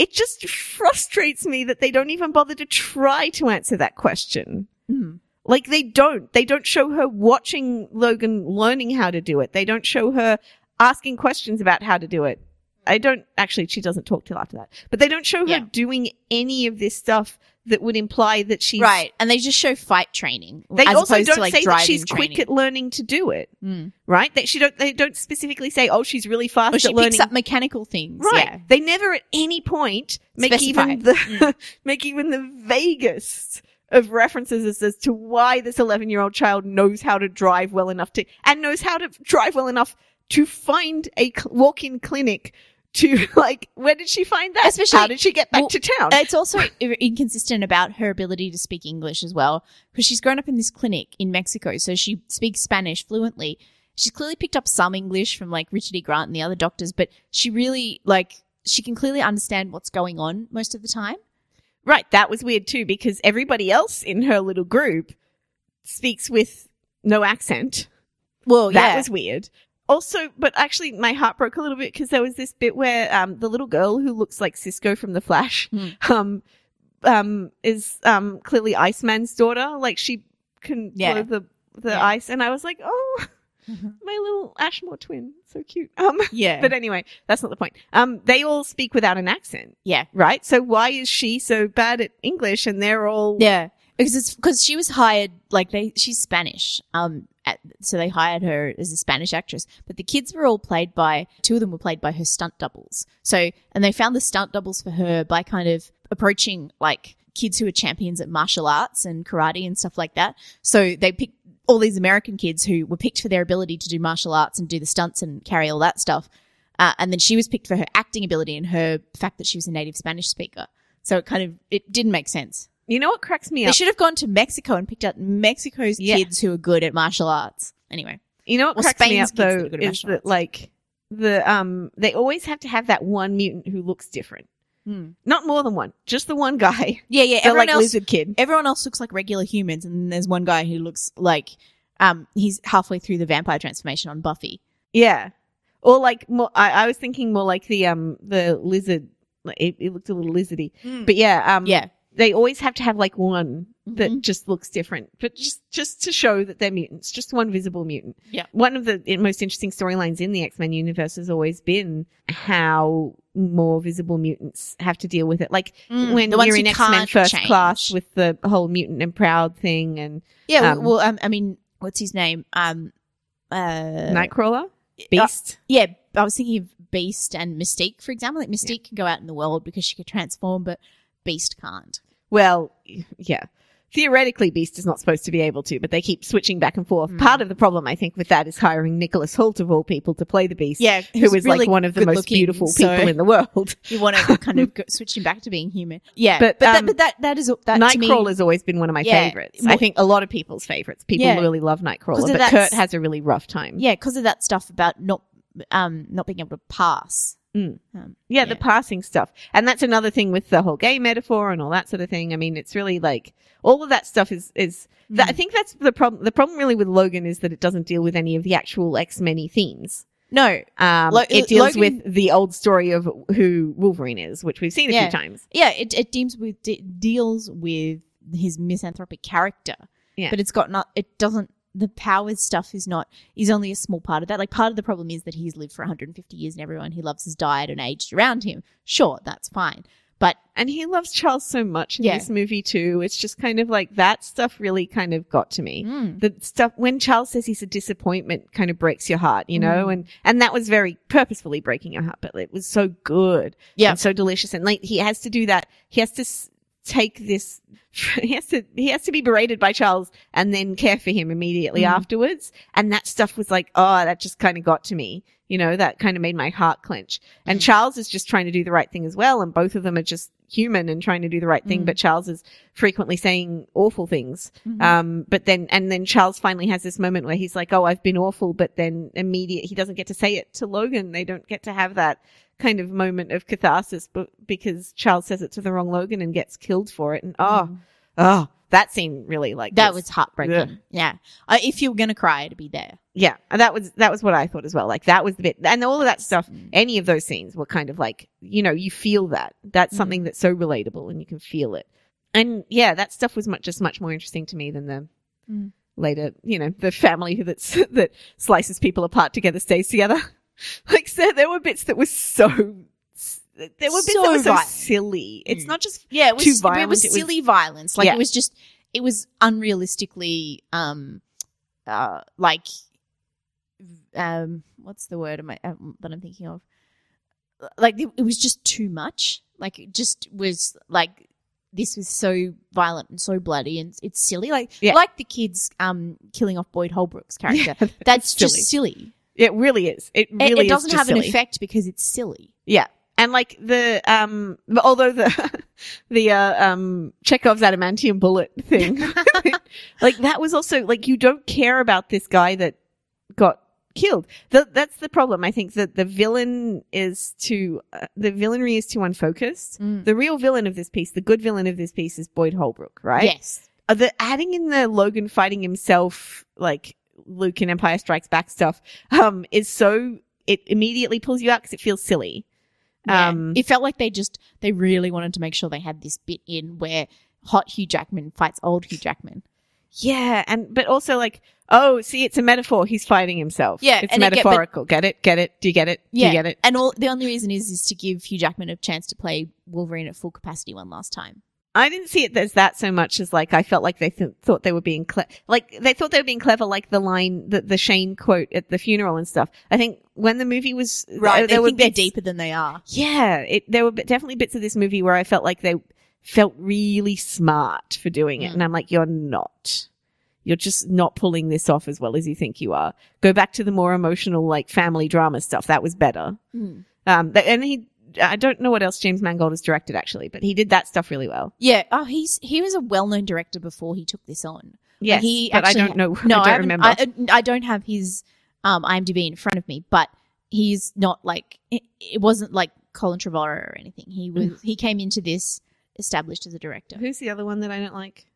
It just frustrates me that they don't even bother to try to answer that question.
mm,
Like they don't. They don't show her watching Logan learning how to do it. They don't show her asking questions about how to do it. I don't actually she doesn't talk till after that. But they don't show her
Yeah.
doing any of this stuff that would imply that she's
right and they just show fight training
They also don't
to like
say that she's
training.
quick at learning to do it.
Mm.
right? They she don't they don't specifically say, oh, she's really fast
or
at
she
learning.
picks up mechanical things
right?
yeah
They never at any point make
Specify.
even the
Mm.
make even the vaguest of references as, as to why this eleven year old child knows how to drive well enough to and knows how to drive well enough to find a walk in clinic. To like, where did she find that?
Especially-
how did she get back
well,
to town?
it's also inconsistent about her ability to speak English as well, because she's grown up in this clinic in Mexico, so she speaks Spanish fluently. She's clearly picked up some English from like Richard E. Grant and the other doctors, but she really like she can clearly understand what's going on most of the time.
Right, that was weird too because everybody else in her little group speaks with no accent.
Well,
that
yeah,
was weird. Also, but actually, my heart broke a little bit because there was this bit where um, the little girl who looks like Cisco from The Flash
Hmm.
um, um, is um, clearly Iceman's daughter. Like she can
Yeah.
blow the the
Yeah.
ice, and I was like, oh,
Mhm.
my little Ashmore twin, so cute. Um,
yeah,
but anyway, that's not the point. Um, they all speak without an accent,
yeah,
right? So why is she so bad at English, and they're all
yeah. Because it's because she was hired like they she's Spanish. Um, at, so they hired her as a Spanish actress. But the kids were all played by two of them were played by her stunt doubles. So and they found the stunt doubles for her by kind of approaching like kids who are champions at martial arts and karate and stuff like that. So they picked all these American kids who were picked for their ability to do martial arts and do the stunts and carry all that stuff. Uh, and then she was picked for her acting ability and her fact that she was a native Spanish speaker. So it kind of it didn't make sense.
You know what cracks me up?
They
up?
should have gone to Mexico and picked out Mexico's
Yeah.
kids who are good at martial arts. Anyway,
You know what
Well,
cracks me
Spain's
up
kids that
though
are good at
is
martial
that
arts.
like the um they always have to have that one mutant who looks different. Not more than one, just the one guy.
yeah, yeah. Everyone
like
else,
lizard kid.
everyone else looks like regular humans, and then there's one guy who looks like um he's halfway through the vampire transformation on Buffy.
Yeah, or like more. I, I was thinking more like the um the lizard. like, It, it looked a little lizardy, but yeah, um
yeah,
they always have to have like one that
Mhm.
just looks different, but just just to show that they're mutants, just one visible mutant.
Yeah.
One of the most interesting storylines in the X Men universe has always been how more visible mutants have to deal with it. Like
Mm,
when you're in X Men First
change.
Class with the whole mutant and proud thing and
yeah.
um,
well, um, I mean, what's his name? Um, uh,
Nightcrawler, Beast.
yeah, I was thinking of Beast and Mystique, for example. Like Mystique can go out in the world because she can transform, but Beast can't.
Well, yeah. Theoretically, Beast is not supposed to be able to, but they keep switching back and forth.
Mm.
Part of the problem, I think, with that is hiring Nicholas Hoult of all people to play the Beast.
Yeah,
who is
really
like one of the most
looking,
beautiful
so-
people in the world.
you want to kind of switch him back to being human. Yeah,
But,
but that,
um,
but that that is that
Nightcrawler has always been one of my
Yeah.
favorites.
Well-
I think a lot of people's favorites. People
Yeah.
really love Nightcrawler, but Kurt has a really rough time.
yeah, because of that stuff about not um not being able to pass.
Mm.
Um,
Yeah, the passing stuff. And that's another thing with the whole gay metaphor and all that sort of thing. I mean, it's really like all of that stuff is is that, I
Mm.
think that's the problem. The problem really with Logan is that it doesn't deal with any of the actual X-Men themes.
no,
Um,
Lo-
it deals
Logan-
with the old story of who Wolverine is, which we've seen a
Yeah.
few times.
yeah, it it deals with de- deals with his misanthropic character.
Yeah.
but it's got not. It doesn't. The powers stuff is not. Is only a small part of that. Like part of the problem is that he's lived for 150 years and everyone he loves has died and aged around him. Sure, that's fine. But
And he loves Charles so much in
Yeah.
this movie too. It's just kind of like that stuff really kind of got to me.
mm,
The stuff when Charles says he's a disappointment kind of breaks your heart, you know,
Mm.
and and that was very purposefully breaking your heart, but it was so good,
Yeah.
so delicious, and like he has to do that. He has to take this he has to he has to be berated by Charles and then care for him immediately
Mm.
afterwards and that stuff was like oh that just kind of got to me you know that kind of made my heart clench and
Mm.
Charles is just trying to do the right thing as well and both of them are just human and trying to do the right thing
Mm.
but Charles is frequently saying awful things
Mhm.
um but then and then Charles finally has this moment where he's like oh I've been awful but then immediate he doesn't get to say it to Logan they don't get to have that kind of moment of catharsis but because Charles says it to the wrong Logan and gets killed for it and oh
Mhm.
oh that scene really like
that was heartbreaking.
Ugh.
Yeah, uh, if you were gonna cry, it'd be there.
yeah and that was that was what I thought as well like that was the bit and all of that stuff
Mm.
any of those scenes were kind of like you know you feel that that's
Mhm.
something that's so relatable and you can feel it and yeah that stuff was much just much more interesting to me than the
Mm.
later you know the family that's that slices people apart together stays together like so there were bits that were so there were bits
So
that were so
violent.
silly it's
Mm.
not just
Yeah, it was.
Too
It
violent,
was
it was-
silly violence. Like
Yeah.
it was just. It was unrealistically. Um, uh, like, um, what's the word am I, um, that I'm thinking of? Like it, it was just too much. Like it just was like this was so violent and so bloody and it's silly. Like
Yeah.
like the kids um killing off Boyd Holbrook's character. That's
silly.
just silly.
It really is it
It,
really
it doesn't
is just
have an effect because it's silly.
Yeah. And like the um although the the uh, um Chekhov's adamantium bullet thing like that was also like you don't care about this guy that got killed. The, that's the problem. I think that the villain is too uh, the villainry is too unfocused.
Mm.
The real villain of this piece, the good villain of this piece is Boyd Holbrook, right?
Yes.
Uh, the adding in the Logan fighting himself like Luke in Empire Strikes Back stuff um is so it immediately pulls you out because it feels silly.
Yeah.
Um,
it felt like they just they really wanted to make sure they had this bit in where hot Hugh Jackman fights old Hugh Jackman.
Yeah, and but also like, oh, see, it's a metaphor. He's fighting himself.
Yeah,
it's
and it get- but-
metaphorical. get it? Get it? Do you get it? Do
Yeah,
you get it?
And all the only reason is is to give Hugh Jackman a chance to play Wolverine at full capacity one last time.
I didn't see it as that so much as like I felt like they th- thought they were being cle- like they thought they were being clever, like the line the the Shane quote at the funeral and stuff. I think when the movie was
Right. they
were
think they're deeper than they are.
Yeah, it, there were b- definitely bits of this movie where I felt like they felt really smart for doing it,
Mm.
and I'm like, you're not. You're just not pulling this off as well as you think you are. Go back to the more emotional, like family drama stuff. That was better. Um, th- and he, I don't know what else James Mangold has directed actually, but he did that stuff really well.
Yeah. Oh, he's he was a well known director before he took this on.
Yes,
he
but I don't know.
No,
I don't
haven't-
remember.
I, I don't have his um, IMDb in front of me, but he's not like it, it wasn't like Colin Trevorrow or anything. He was he came into this established as a director.
Who's the other one that I don't like?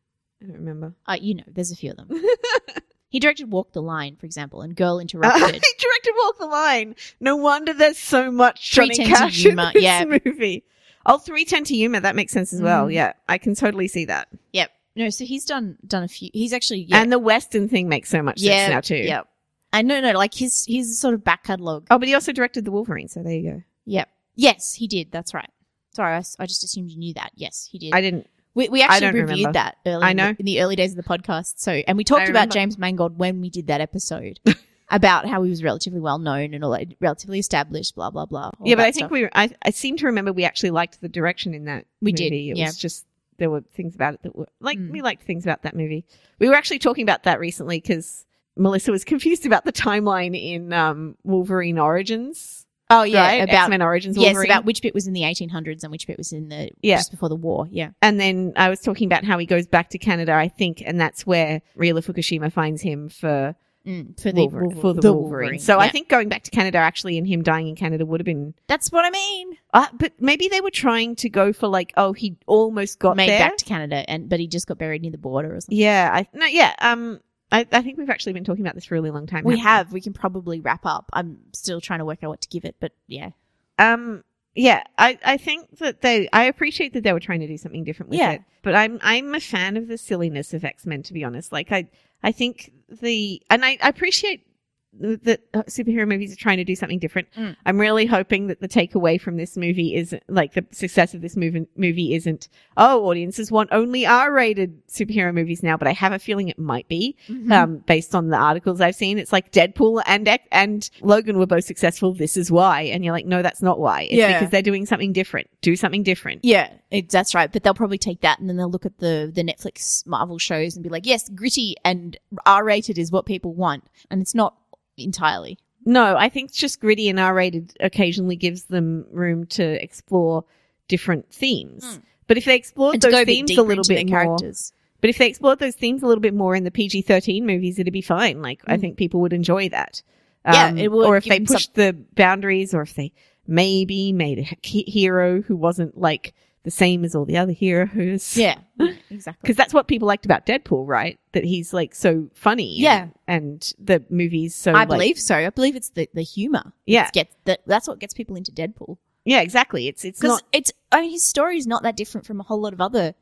I don't remember.
Uh, you know, there's a few of them. he directed Walk the Line, for example, and Girl Interrupted.
he directed Walk the Line. No wonder there's so much Johnny
310 to
Cash in this
yeah.
movie. Oh, 310 to Yuma, that makes sense as well.
Mm.
Yeah, I can totally see that.
yep. No, so he's done done a few. He's actually yeah,
And the Western thing makes so much
yeah
sense now too.
Yep. And no, no, like his his sort of back catalogue.
Oh, but he also directed the Wolverine, so there you go.
Yep. Yes, he did. That's right. Sorry, I just assumed you knew that. Yes, he did.
I didn't.
We we actually reviewed
remember.
that early.
I
in the- in the early days of the podcast. So, and we talked about. James Mangold when we did that episode about how he was relatively well known and all that, relatively established. Blah blah blah.
yeah, but I think
stuff.
we. I I seem to remember we actually liked the direction in that.
We
movie.
did,
It
yeah.
was just there were things about it that were like
Mm.
we liked things about that movie. We were actually talking about that recently because Melissa was confused about the timeline in um, Wolverine Origins.
Oh yeah,
right?
about
X Men Origins.
yes, about which bit was in the 1800s and which bit was in the
Yeah.
just before the war. Yeah.
And then I was talking about how he goes back to Canada, I think, and that's where Rila Fukushima finds him for
Mm, for the
Wolverine, for the,
the
Wolverine. So I think going back to Canada actually and him dying in Canada would have been.
that's what I mean.
Uh, but maybe they were trying to go for like, oh, he almost got
Made
there.
back to Canada, and but he just got buried near the border or something.
yeah, I no, yeah. Um, I, I think we've actually been talking about this for a really long time.
We have. We can probably wrap up. I'm still trying to work out what to give it, but yeah.
Um, yeah, I, I think that they, I appreciate that they were trying to do something different with
Yeah.
it, but I'm, I'm a fan of the silliness of X Men, to be honest. Like, I, I think the, and I, I appreciate that uh, superhero movies are trying to do something different.
Mm.
I'm really hoping that the takeaway from this movie is like the success of this movie movie isn't oh audiences want only R-rated superhero movies now, but I have a feeling it might be
Mhm.
um, based on the articles I've seen. It's like Deadpool and and Logan were both successful. This is why, and you're like, no, that's not why. It's
Yeah.
because they're doing something different. Do something different.
Yeah, it, that's right. But they'll probably take that and then they'll look at the the Netflix Marvel shows and be like, yes, gritty and R rated is what people want, and it's not entirely.
No, I think it's just gritty and R-rated occasionally gives them room to explore different themes.
Hmm.
But if they explored
to
those themes a little bit more,
characters.
but if they explored those themes a little bit more in the PG-13 movies, it'd be fine. Like I
Mm.
think people would enjoy that.
Yeah,
Um,
it would
Or if they
them some-
pushed the boundaries, or if they maybe made a hero who wasn't like the same as all the other heroes.
Yeah, exactly.
Because that's what people liked about Deadpool, right? That he's like so funny.
Yeah.
And, and the movie's so
I
like-
believe so. I believe it's the the humor.
Yeah.
Get that that's what gets people into Deadpool
Yeah, exactly. It's it's
because
not
it's. I mean, his story is not that different from a whole lot of other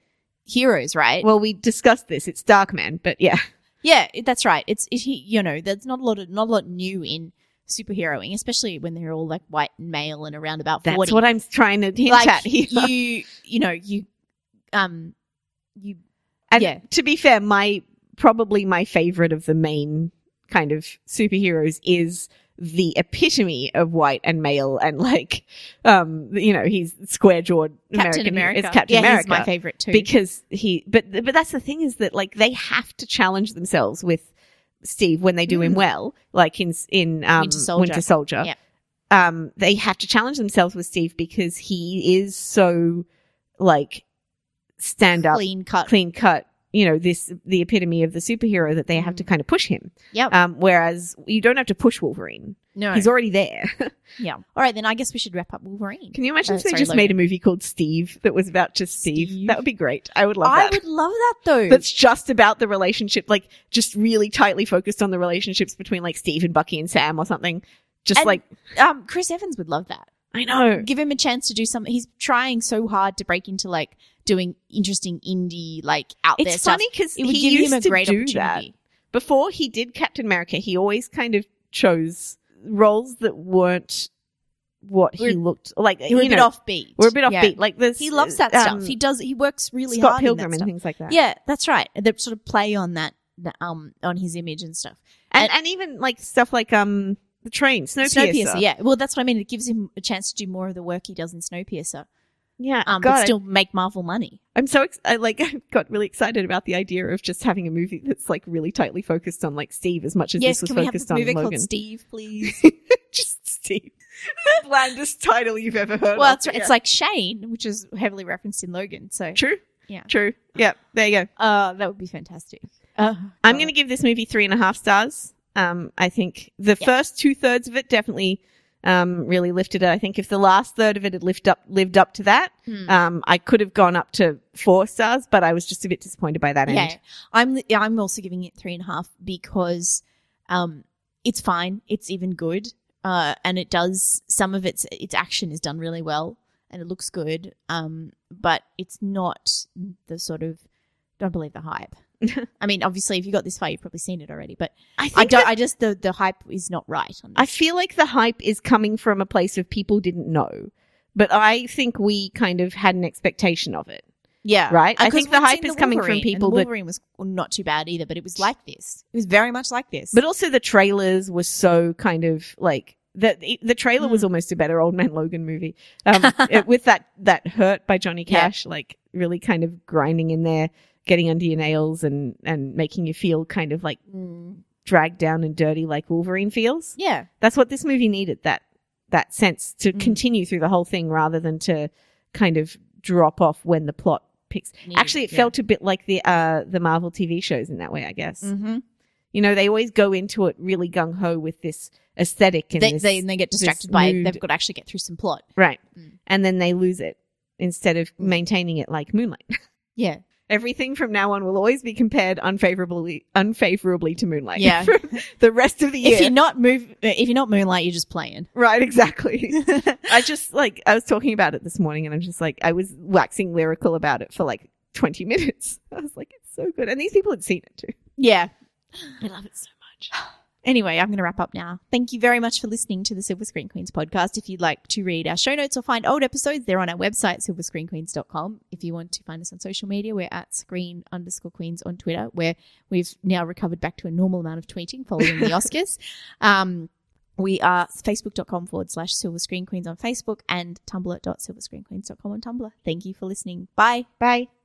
heroes, right?
Well, we discussed this. It's Darkman, but yeah,
yeah, that's right. It's it, he, you know, there's not a lot of not a lot new in superheroing, especially when they're all like white and male and around about
that's
forty.
what I'm trying to hint
like
at here.
you, you know, you, um, you,
and
yeah.
to be fair, my probably my favorite of the main kind of superheroes is the epitome of white and male and like um you know he's square jawed
Captain
American
America.
It's Captain
yeah,
America
he's my favorite too.
because he but but that's the thing is that like they have to challenge themselves with Steve when they do him
Mm.
well like in in um
Winter Soldier.
Winter Soldier
Yeah.
um they have to challenge themselves with Steve because he is so like stand up
clean cut.
clean cut you know this the epitome of the superhero that they have to kind of push him
Yep.
um whereas you don't have to push Wolverine
no.
he's already there
yeah. All right, then I guess we should wrap up Wolverine.
can you imagine
Uh,
if they
sorry,
just made a movie called Steve that was about just Steve,
Steve.
that would be great I would love
I
that
would love that though.
that's just about the relationship, like just really tightly focused on the relationships between like Steve and Bucky and Sam or something. Just
And-
like
um, Chris Evans would love that.
I know.
Give him a chance to do something. He's trying so hard to break into like doing interesting indie, like out there
It's funny because
It would
he
give
used
him a
to
great
do that before he did Captain America. He always kind of chose roles that weren't what he
We're-
looked like.
We're a bit offbeat.
We're a bit
Yeah.
offbeat. Like this,
He loves that
um,
stuff. He does. He works really
Scott
hard
Pilgrim
in that
and
stuff.
things like that.
Yeah, that's right. They sort of play on that, that, um, on his image and stuff.
and,
and-
and even like stuff like um the train Snowpiercer.
Snowpiercer. Yeah. Well, that's what I mean. It gives him a chance to do more of the work he does in Snowpiercer,
yeah.
um,
God,
but still make Marvel money.
I'm so ex- I like I got really excited about the idea of just having a movie that's like really tightly focused on like Steve as much as
yes.
this was
Can we have
focused
a
on
movie
Logan.
called Steve, please?
just Steve. The blandest title you've ever heard.
well,
of.
it's, it's like Shane, which is heavily referenced in Logan. So,
true.
Yeah.
True. Yeah. There you go.
uh, that would be fantastic. Uh,
I'm going to give this movie three and a half stars. Um, I think the
Yeah.
first two thirds of it definitely um really lifted it. I think if the last third of it had lived up lived up to that,
Hmm.
um, I could have gone up to four stars, but I was just a bit disappointed by that
Yeah,
end.
I'm I'm also giving it three and a half because um, it's fine. It's even good, uh, and it does some of its its action is done really well, and it looks good. Um, but it's not the sort of don't believe the hype. I mean, obviously, if you got this far, you've probably seen it already. But
I
I don't.
that-
I just the the hype is not right on
I feel like the hype is coming from a place of people didn't know, but I think we kind of had an expectation of it.
yeah,
right? I think the hype is coming from
Wolverine, and
people
the
that-
Wolverine was not too bad either, but it was like this. It was very much like this.
But also the trailers were so kind of like the the trailer was
Mm.
almost a better Old Man Logan movie. Um, it- with that that hurt by Johnny
Yeah.
Cash, like really kind of grinding in there, getting under your nails and and making you feel kind of like
Mm,
dragged down and dirty, like Wolverine feels.
yeah,
That's what this movie needed. That that sense to
Mm.
continue through the whole thing rather than to kind of drop off when the plot picks.
Needed,
Actually, it
yeah.
felt a bit like the uh the Marvel TV shows in that way, I guess.
Mm-hmm.
You know, they always go into it really gung ho with this aesthetic and
They,
this,
they, and they get distracted by it. They've got to actually get through some plot.
right,
Mm.
and then they lose it instead of
Mm.
maintaining it like Moonlight.
Yeah.
Everything from now on will always be compared unfavorably unfavorably to Moonlight.
Yeah.
the rest of the year.
If you're not move, if you're not Moonlight, you're just playing.
right, exactly. I just like I was talking about it this morning, and I'm just like I was waxing lyrical about it for like 20 minutes. I was like, it's so good, and these people had seen it too.
yeah.
I love it so much.
Anyway, I'm going to wrap up now. Thank you very much for listening to the Silver Screen Queens podcast. If you'd like to read our show notes or find old episodes, they're on our website, silverscreenqueens.com. If you want to find us on social media, we're at screen underscore queens on Twitter, where we've now recovered back to a normal amount of tweeting following the Oscars. Um, we are facebook.com forward slash silver screen queens on Facebook and tumblr.silverscreenqueens.com on Tumblr. Thank you for listening. Bye.
Bye.